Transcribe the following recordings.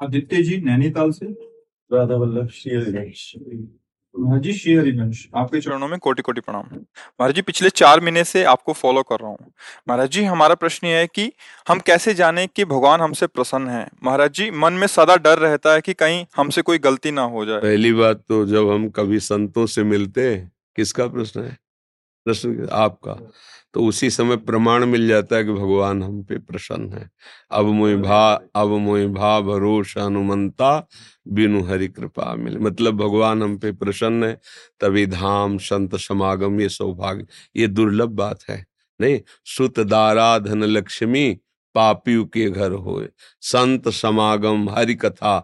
आदित्य जी नैनीताल से? राधा वल्लभ श्री हरिवंश हाँ जी श्री हरिवंश आपके चरणों में कोटि कोटि प्रणाम। महाराज जी पिछले चार महीने से आपको फॉलो कर रहा हूँ। महाराज जी हमारा प्रश्न ये है कि हम कैसे जाने कि भगवान हमसे प्रसन्न है? महाराज जी मन में सदा डर रहता है कि कहीं हमसे कोई गलती ना हो जाए। पहली बात तो जब हम कभी संतों से मिलते किसका प्रश्न है? प्रश्न आपका। तो उसी समय प्रमाण मिल जाता है कि भगवान हम पे प्रसन्न है। अब मोहि भा, अब मोहि भा भरोस हनुमंता बिनु हरि कृपा मिले। मतलब भगवान हम पे प्रसन्न है, तभी धाम, संत, समागम ये सौभाग्य, ये दुर्लभ बात है। नहीं, सुत दारा धन लक्ष्मी पापियु के घर होए। संत समागम हरि कथा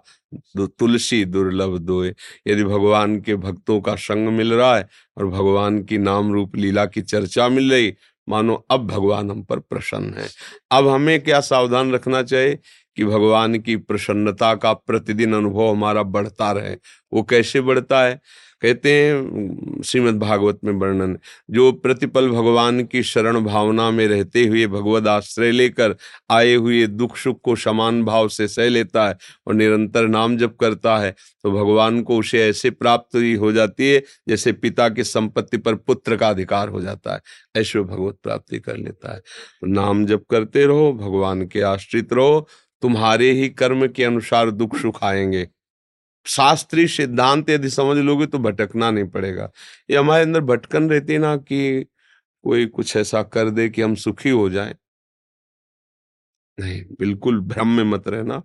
तुलसी दुर्लभ दोए। यदि भगवान के भक्तों का संग मिल रहा है और भगवान की नाम रूप लीला की चर्चा मिल रही, मानो अब भगवान हम पर प्रसन्न है। अब हमें क्या सावधान रखना चाहिए कि भगवान की प्रसन्नता का प्रतिदिन अनुभव हमारा बढ़ता रहे? वो कैसे बढ़ता है? कहते हैं, श्रीमद् भागवत में वर्णन, जो प्रतिपल भगवान की शरण भावना में रहते हुए भगवत आश्रय लेकर आए हुए दुख सुख को समान भाव से सह लेता है और निरंतर नाम जप करता है तो भगवान को उसे ऐसे प्राप्त ही हो जाती है, जैसे पिता की संपत्ति पर पुत्र का अधिकार हो जाता है। ऐसे भगवत प्राप्ति कर लेता है। तो नाम जप करते रहो, भगवान के आश्रित रहो, तुम्हारे ही कर्म के अनुसार दुख सुख आएँगे। शास्त्रीय सिद्धांत यदि समझ लोगे तो भटकना नहीं पड़ेगा। ये हमारे अंदर भटकन रहती ना कि कोई कुछ ऐसा कर दे कि हम सुखी हो जाए। नहीं, बिल्कुल भ्रम में मत रहना।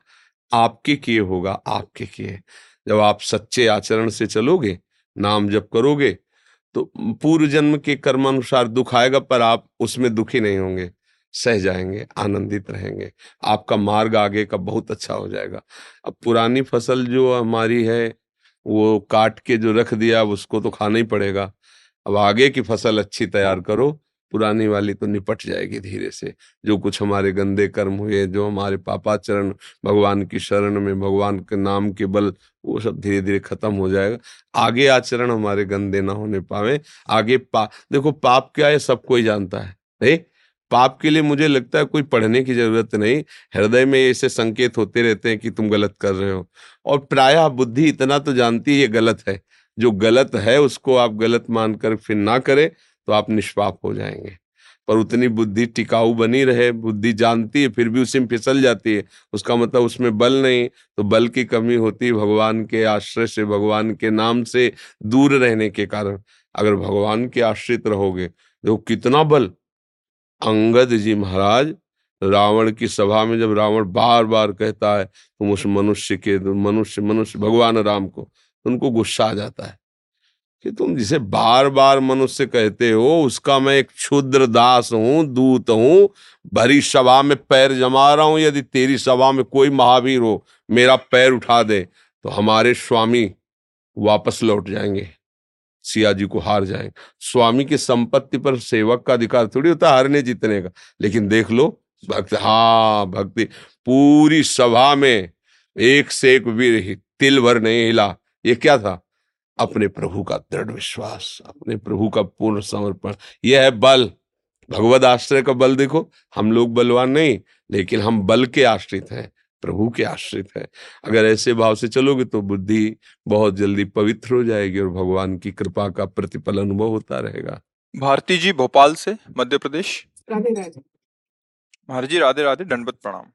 आपके किए होगा, आपके किए। जब आप सच्चे आचरण से चलोगे, नाम जब करोगे तो पूर्व जन्म के कर्मानुसार दुख आएगा पर आप उसमें दुखी नहीं होंगे। सह जाएँगे, आनंदित रहेंगे। आपका मार्ग आगे का बहुत अच्छा हो जाएगा। अब पुरानी फ़सल जो हमारी है, वो काट के जो रख दिया उसको तो खाना ही पड़ेगा। अब आगे की फ़सल अच्छी तैयार करो, पुरानी वाली तो निपट जाएगी धीरे से। जो कुछ हमारे गंदे कर्म हुए, जो हमारे पापाचरण, भगवान की शरण में, भगवान के नाम के बल, वो सब धीरे धीरे खत्म हो जाएगा। आगे आचरण हमारे गंदे ना होने पावे। आगे पा, देखो, पाप क्या है, सब कोई जानता है। नहीं? पाप के लिए मुझे लगता है कोई पढ़ने की ज़रूरत नहीं। हृदय में ऐसे संकेत होते रहते हैं कि तुम गलत कर रहे हो। और प्रायः बुद्धि इतना तो जानती है ये गलत है। जो गलत है उसको आप गलत मानकर फिर ना करें तो आप निष्पाप हो जाएँगे। पर उतनी बुद्धि टिकाऊ बनी रहे, बुद्धि जानती है फिर भी उसी में फिसल जाती है। उसका मतलब उसमें बल नहीं तो बल की कमी होती है भगवान के आश्रय से, भगवान के नाम से दूर रहने के कारण। अगर भगवान के आश्रित रहोगे देखो कितना बल अंगद जी महाराज, रावण की सभा में जब रावण बार बार कहता है तुम उस मनुष्य के, मनुष्य मनुष्य, भगवान राम को तो उनको गुस्सा आ जाता है कि तुम जिसे बार बार मनुष्य कहते हो, उसका मैं एक क्षुद्र दास हूँ, दूत हूँ, भरी सभा में पैर जमा रहा हूँ, यदि तेरी सभा में कोई महावीर हो, मेरा पैर उठा दे तो हमारे स्वामी वापस लौट जाएँगे। सिया जी को हार जाए। स्वामी की संपत्ति पर सेवक का अधिकार थोड़ी होता हारने जीतने का। लेकिन देख लो, भक्त हाँ भक्ति, पूरी सभा में एक से एक वीर तिल भर नहीं हिला। ये क्या था? अपने प्रभु का दृढ़ विश्वास, अपने प्रभु का पूर्ण समर्पण। यह है बल। भगवत आश्रय का बल देखो, हम लोग बलवान नहीं, लेकिन हम बल के आश्रित हैं। प्रभु के आश्रित है। अगर ऐसे भाव से चलोगे तो बुद्धि बहुत जल्दी पवित्र हो जाएगी और भगवान की कृपा का प्रतिफल अनुभव होता रहेगा। भारती जी भोपाल से मध्य प्रदेश। राधे राधे। महाराज जी राधे राधे दंडवत प्रणाम।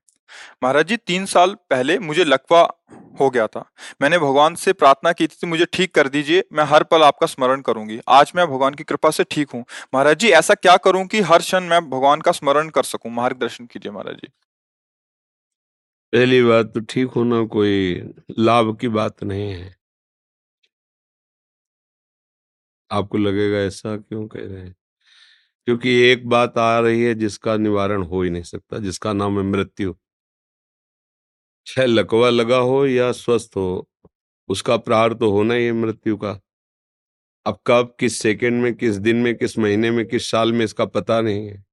महाराज जी तीन साल पहले मुझे लकवा हो गया था। मैंने भगवान से प्रार्थना की थी मुझे ठीक कर दीजिए मैं हर पल आपका स्मरण करूँगी। आज मैं भगवान की कृपा से ठीक हूँ। महाराज जी ऐसा क्या करूँ कि हर क्षण मैं भगवान का स्मरण कर सकूँ? मार्गदर्शन कीजिए महाराज जी। पहली बात तो ठीक होना कोई लाभ की बात नहीं है। आपको लगेगा ऐसा क्यों कह रहे हैं? क्योंकि एक बात आ रही है जिसका निवारण हो ही नहीं सकता, जिसका नाम है मृत्यु। छह लकवा लगा हो या स्वस्थ हो, उसका प्रार तो होना ही है मृत्यु का। अब कब, किस सेकंड में, किस दिन में, किस महीने में, किस साल में, इसका पता नहीं है।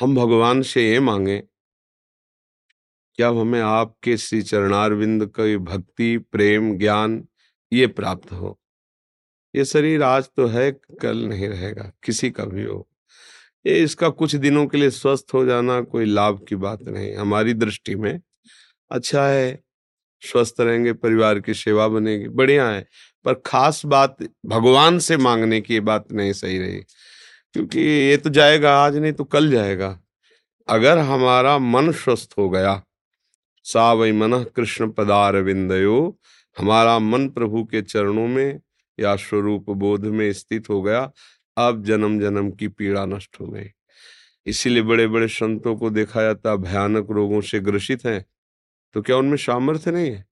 हम भगवान से ये मांगे क्या हमें आपके श्री चरणारविंद की भक्ति, प्रेम, ज्ञान ये प्राप्त हो? ये शरीर आज तो है, कल नहीं रहेगा, किसी का भी हो। ये इसका कुछ दिनों के लिए स्वस्थ हो जाना कोई लाभ की बात नहीं, हमारी दृष्टि में। अच्छा है, स्वस्थ रहेंगे, परिवार की सेवा बनेगी, बढ़िया है, पर खास बात भगवान से मांगने की बात नहीं सही रही, क्योंकि ये तो जाएगा, आज नहीं तो कल जाएगा। अगर हमारा मन स्वस्थ हो गया सा वही मन कृष्ण पदार विंदयो हमारा मन प्रभु के चरणों में या स्वरूप बोध में स्थित हो गया। अब जन्म जन्म की पीड़ा नष्ट हो गई। इसीलिए बड़े बड़े संतों को देखा जाता, भयानक रोगों से ग्रसित हैं। तो क्या उनमें सामर्थ्य नहीं है?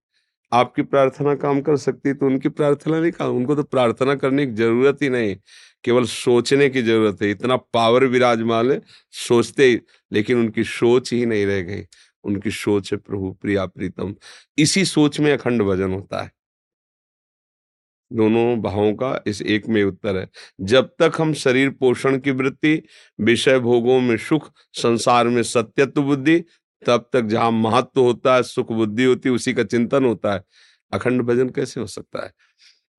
आपकी प्रार्थना काम कर सकती तो उनकी प्रार्थना नहीं काम, उनको तो प्रार्थना करने की ज़रूरत ही नहीं। केवल सोचने की ज़रूरत है। इतना पावर विराजमान है, सोचते ही, लेकिन उनकी सोच ही नहीं रह गई। उनकी सोच है प्रभु, प्रिया प्रीतम। इसी सोच में अखंड भजन होता है। दोनों भावों का इस एक में उत्तर है। जब तक हम शरीर पोषण की वृत्ति, विषय भोगों में सुख, संसार में सत्यत्व बुद्धि, तब तक जहाँ महत्व होता है, सुख बुद्धि होती है, उसी का चिंतन होता है। अखंड भजन कैसे हो सकता है?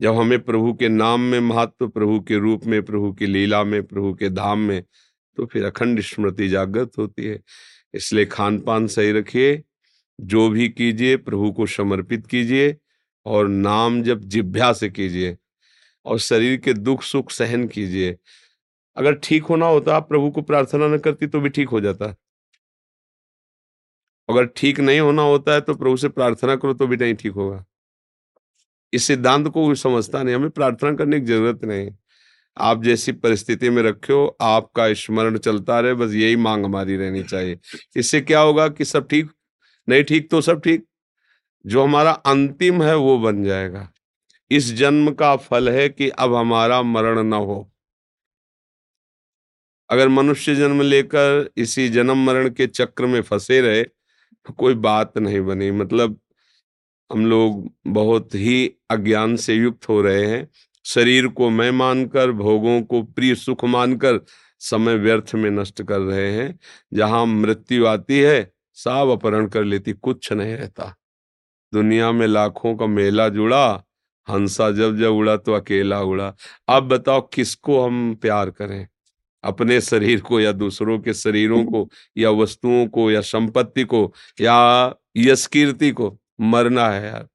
जब हमें प्रभु के नाम में महत्व, प्रभु के रूप में, प्रभु की लीला में, प्रभु के धाम में तो फिर अखंड स्मृति जागृत होती है। इसलिए खान पान सही रखिए, जो भी कीजिए, प्रभु को समर्पित कीजिए और नाम जब जिभ्या से कीजिए और शरीर के दुख सुख सहन कीजिए। अगर ठीक होना होता प्रभु को प्रार्थना न करती तो भी ठीक हो जाता। अगर ठीक नहीं होना होता है तो प्रभु से प्रार्थना करो तो भी नहीं ठीक होगा। इस सिद्धांत को समझता नहीं, हमें प्रार्थना करने की ज़रूरत नहीं। आप जैसी परिस्थिति में रखो आपका स्मरण चलता रहे, बस यही मांग हमारी रहनी चाहिए। इससे क्या होगा कि सब ठीक? नहीं ठीक तो सब ठीक। जो हमारा अंतिम है, वो बन जाएगा। इस जन्म का फल है कि अब हमारा मरण न हो। अगर मनुष्य जन्म लेकर इसी जन्म मरण के चक्र में फंसे रहे तो कोई बात नहीं बनी। मतलब हम लोग बहुत ही अज्ञान से युक्त हो रहे हैं। शरीर को मैं मानकर, भोगों को प्रिय सुख मानकर समय व्यर्थ में नष्ट कर रहे हैं। जहाँ मृत्यु आती है सब अपहरण कर लेती, कुछ नहीं रहता। दुनिया में लाखों का मेला जुड़ा, हंसा जब जब उड़ा तो अकेला उड़ा। अब बताओ, किसको हम प्यार करें? अपने शरीर को या दूसरों के शरीरों को, या वस्तुओं को, या संपत्ति को, या यश कीर्ति को? मरना है यार।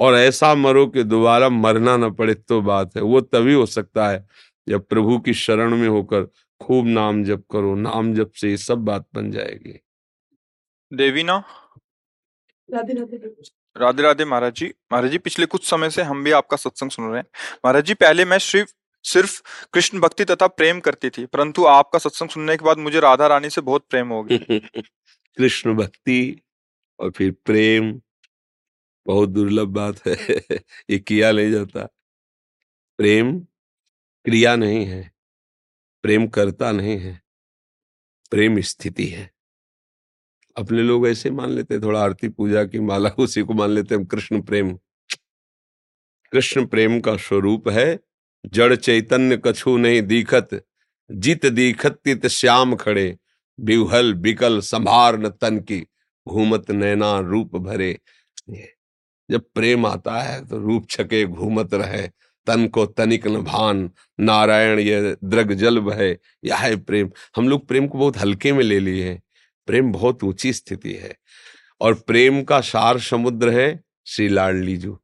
और ऐसा मरो कि दोबारा मरना ना पड़े तो बात है। वो तभी हो सकता है जब प्रभु की शरण में होकर खूब नाम जप करो नाम जप से ये सब बात बन जाएगी। देवीना राधे राधे। राधे राधे महाराज जी। महाराज जी पिछले कुछ समय से हम भी आपका सत्संग सुन रहे हैं। महाराज जी पहले मैं सिर्फ़ सिर्फ़ कृष्ण भक्ति तथा प्रेम करती थी परंतु आपका सत्संग सुनने के बाद मुझे राधा रानी से बहुत प्रेम हो गया। कृष्ण भक्ति और फिर प्रेम। बहुत दुर्लभ बात है। ये किया नहीं जाता। प्रेम क्रिया नहीं है। प्रेम करता नहीं है। प्रेम स्थिति है। अपने लोग ऐसे मान लेते थोड़ा आरती पूजा की माला उसी को मान लेते हम कृष्ण प्रेम। कृष्ण प्रेम का स्वरूप है, जड़ चैतन्य कछु नहीं दीखत, जित दीखत तित श्याम खड़े, बिहल बिकल संभार न तन की, घूमत नैना रूप भरे। जब प्रेम आता है तो रूप छके घूमत रहे, तन को तनिक न भान, नारायण ये द्रग जल बहे यह है प्रेम। हम लोग प्रेम को बहुत हल्के में ले लिए हैं। प्रेम बहुत ऊँची स्थिति है। और प्रेम का सार समुद्र है, श्री लाडलीजू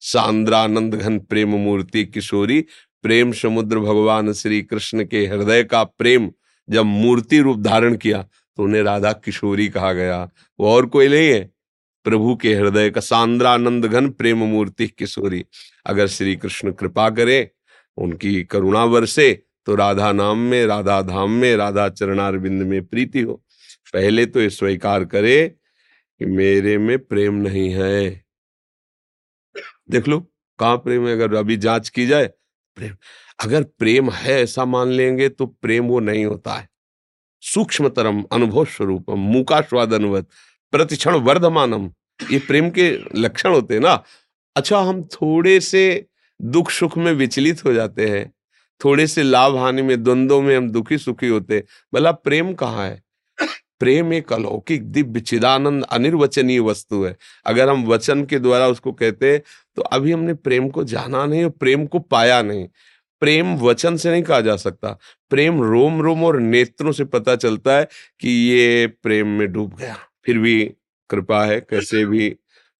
सांद्रानंद घन प्रेम मूर्ति किशोरी, प्रेम समुद्र भगवान श्री कृष्ण के हृदय का प्रेम। जब मूर्ति रूप धारण किया तो उन्हें राधा किशोरी कहा गया। वो और कोई नहीं है। प्रभु के हृदय का सांद्रानंद घन प्रेम मूर्ति किशोरी अगर श्री कृष्ण कृपा करे उनकी करुणा वर्षे तो राधा नाम में, राधा धाम में, राधा चरणार चरणारविंद में प्रीति हो। पहले तो ये स्वीकार करे कि मेरे में प्रेम नहीं है। देख लो, कहा प्रेम है? अगर अभी जाँच की जाए, प्रेम, अगर प्रेम है ऐसा मान लेंगे तो प्रेम वो नहीं होता है। सूक्ष्मतरम अनुभव स्वरूप मुका स्वादनवत प्रतिक्षण वर्धमानम ये प्रेम के लक्षण होते हैं ना। अच्छा हम थोड़े से दुख सुख में विचलित हो जाते हैं। थोड़े से लाभ हानि में, द्वंद्व में हम दुखी सुखी होते भला प्रेम कहाँ है? प्रेम एक अलौकिक, दिव्य, चिदानंद, अनिर्वचनीय वस्तु है। अगर हम वचन के द्वारा उसको कहते तो अभी हमने प्रेम को जाना नहीं और प्रेम को पाया नहीं। प्रेम वचन से नहीं कहा जा सकता। प्रेम रोम रोम और नेत्रों से पता चलता है कि ये प्रेम में डूब गया। फिर भी कृपा है कैसे भी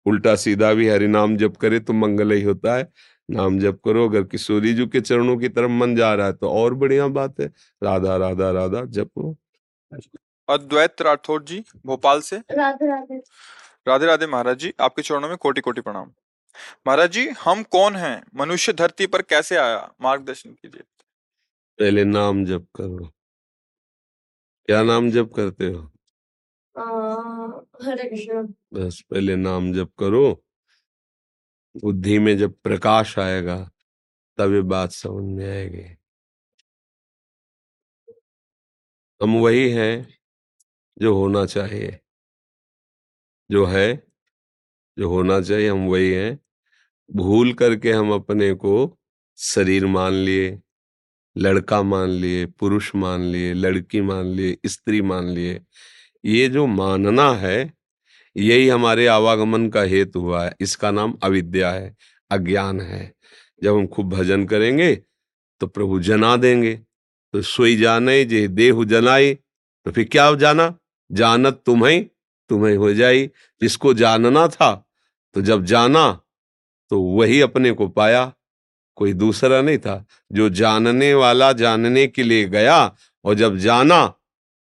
उल्टा सीधा भी हरि नाम जप करे तो मंगल ही होता है। नाम जप करो अगर किशोरी जी के चरणों की तरफ़ मन जा रहा है तो और बढ़िया बात है। राधा राधा राधा जपो। अद्वैत राठौर जी भोपाल से। राधे राधे। राधे राधे महाराज जी आपके चरणों में कोटि कोटि प्रणाम। महाराज जी हम कौन हैं? मनुष्य धरती पर कैसे आया? मार्गदर्शन कीजिए। पहले नाम जप करो। क्या नाम जप करते हो? हरे बस, पहले नाम जप करो। बुद्धि में जब प्रकाश आएगा, तब ये बात समझ में आएगी। हम वही हैं जो होना चाहिए। जो है, जो होना चाहिए, हम वही हैं। भूल करके हम अपने को शरीर मान लिए, लड़का मान लिए, पुरुष मान लिए, लड़की मान लिए, स्त्री मान लिए ये जो मानना है, यही हमारे आवागमन का हेतु हुआ है। इसका नाम अविद्या है, अज्ञान है। जब हम खूब भजन करेंगे तो प्रभु जना देंगे। तो सोई जाने, जे देह जनाई तो फिर क्या जाना? जानत तुम्हें तुम्हें हो जाई। जिसको जानना था तो जब जाना तो वही अपने को पाया। कोई दूसरा नहीं था। जो जानने वाला, जानने के लिए गया, और जब जाना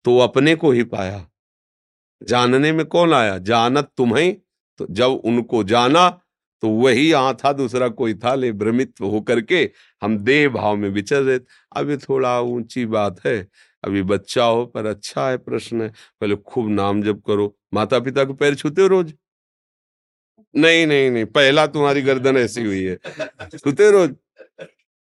तो अपने को ही पाया। जानने में कौन आया? जानत तुम्हें तो जब उनको जाना तो वही यहाँ था दूसरा कोई था, ले भ्रमित होकर के हम देह भाव में विचर रहे ये थोड़ा ऊँची बात है, अभी बच्चा हो, पर अच्छा है प्रश्न है। पहले खूब नाम जप करो। माता पिता को पैर छूते हो रोज? नहीं नहीं नहीं, पहला तुम्हारी गर्दन ऐसी हुई है। छूते रोज?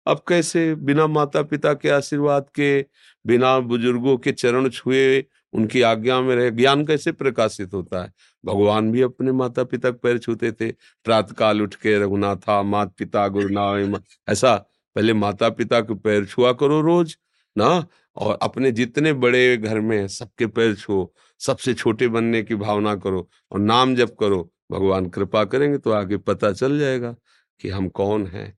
अब कैसे? बिना माता पिता के आशीर्वाद के, बिना बुज़ुर्गों के चरण छुए उनकी आज्ञा में रहे। ज्ञान कैसे प्रकाशित होता है? भगवान भी अपने माता पिता के पैर छूते थे। प्रातः काल उठ के रघुनाथा मात पिता गुरुनाव ऐसा पहले माता पिता के पैर छुआ करो रोज ना? और अपने जितने बड़े घर में सबके पैर छुओ। सबसे छोटे बनने की भावना करो और नाम जप करो। भगवान कृपा करेंगे तो आगे पता चल जाएगा कि हम कौन हैं?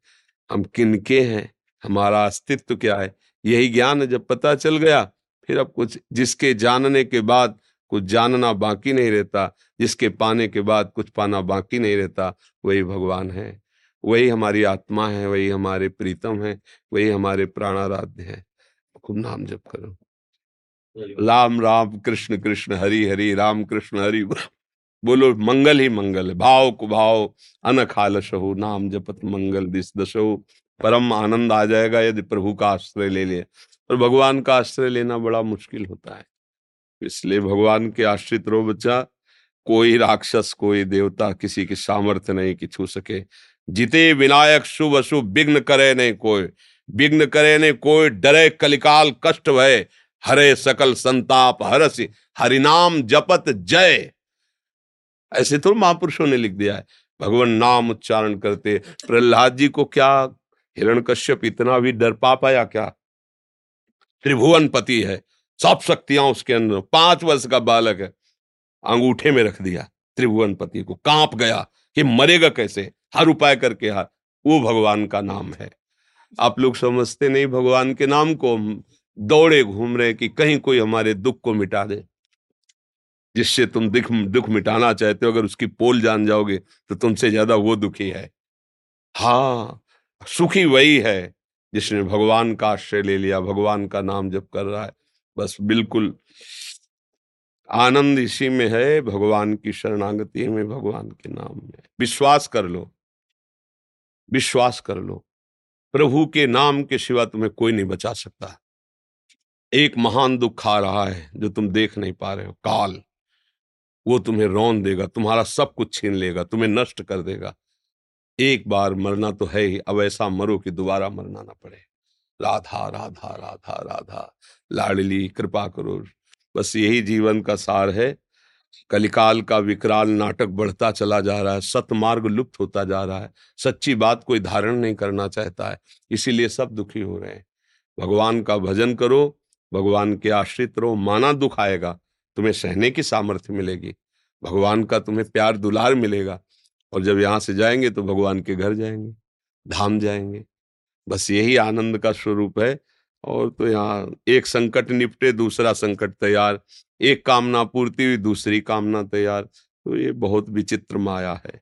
हम किनके हैं? हमारा अस्तित्व क्या है? यही ज्ञान जब पता चल गया फिर अब कुछ जिसके जानने के बाद कुछ जानना बाकी नहीं रहता जिसके पाने के बाद कुछ पाना बाकी नहीं रहता वही भगवान है। वही हमारी आत्मा है वही हमारे प्रीतम है वही हमारे प्राणाराध्य है। खूब नाम जप करो। राम राम कृष्ण कृष्ण हरि हरि राम कृष्ण हरि बोलो मंगल ही मंगल भाव को भाव हो नाम जपत मंगल दिस दशो परम आनंद आ जाएगा यदि प्रभु का आश्रय ले ले। और भगवान का आश्रय लेना बड़ा मुश्किल होता है। इसलिए भगवान के आश्रित रो बच्चा, कोई राक्षस, कोई देवता किसी की सामर्थ्य नहीं कि छू सके। जिते विनायक शुभ अशुभ, विघ्न करे नहीं कोई। विघ्न करे नहीं कोई, डरे कलिकाल कष्ट भय। हरे सकल संताप हरस, हरिनाम जपत जय। ऐसे तो महापुरुषों ने लिख दिया है। भगवान नाम उच्चारण करते, प्रहलाद जी को क्या हिरण कश्यप इतना भी डर पा पाया क्या? त्रिभुवन पति है। सब शक्तियाँ उसके अंदर। पाँच वर्ष का बालक है। अंगूठे में रख दिया त्रिभुवन पति को। काँप गया कि मरेगा कैसे? हर उपाय करके हर। वो भगवान का नाम है। आप लोग समझते नहीं भगवान के नाम को। दौड़े घूम रहे कि कहीं कोई हमारे दुख को मिटा दे। जिससे तुम दुख दुख मिटाना चाहते हो, अगर उसकी पोल जान जाओगे तो तुमसे ज़्यादा वो दुखी है। हाँ सुखी वही है। जिसने भगवान का आश्रय ले लिया, भगवान का नाम जप कर रहा है, बस बिल्कुल आनंद इसी में है, भगवान की शरणागति में, भगवान के नाम में। विश्वास कर लो। विश्वास कर लो। प्रभु के नाम के सिवा तुम्हें कोई नहीं बचा सकता। एक महान दुख आ रहा है, जो तुम देख नहीं पा रहे हो। काल, वो तुम्हें रौन देगा, तुम्हारा सब कुछ छीन लेगा, तुम्हें नष्ट कर देगा। एक बार मरना तो है ही, अब ऐसा मरो कि दोबारा मरना ना पड़े। राधा राधा राधा राधा, लाडली कृपा करो। बस यही जीवन का सार है। कलिकाल का विकराल नाटक बढ़ता चला जा रहा है, सतमार्ग लुप्त होता जा रहा है। सच्ची बात कोई धारण नहीं करना चाहता है, इसीलिए सब दुखी हो रहे हैं। भगवान का भजन करो, भगवान के आश्रित रहो, माना दुख आएगा, तुम्हें सहने की सामर्थ्य मिलेगी। भगवान का तुम्हें प्यार दुलार मिलेगा। और जब यहाँ से जाएँगे तो भगवान के घर जाएँगे, धाम जाएँगे। बस यही आनंद का स्वरूप है और तो यहाँ एक संकट निपटे, दूसरा संकट तैयार, एक कामना पूर्ति हुई, दूसरी कामना तैयार। तो ये बहुत विचित्र माया है।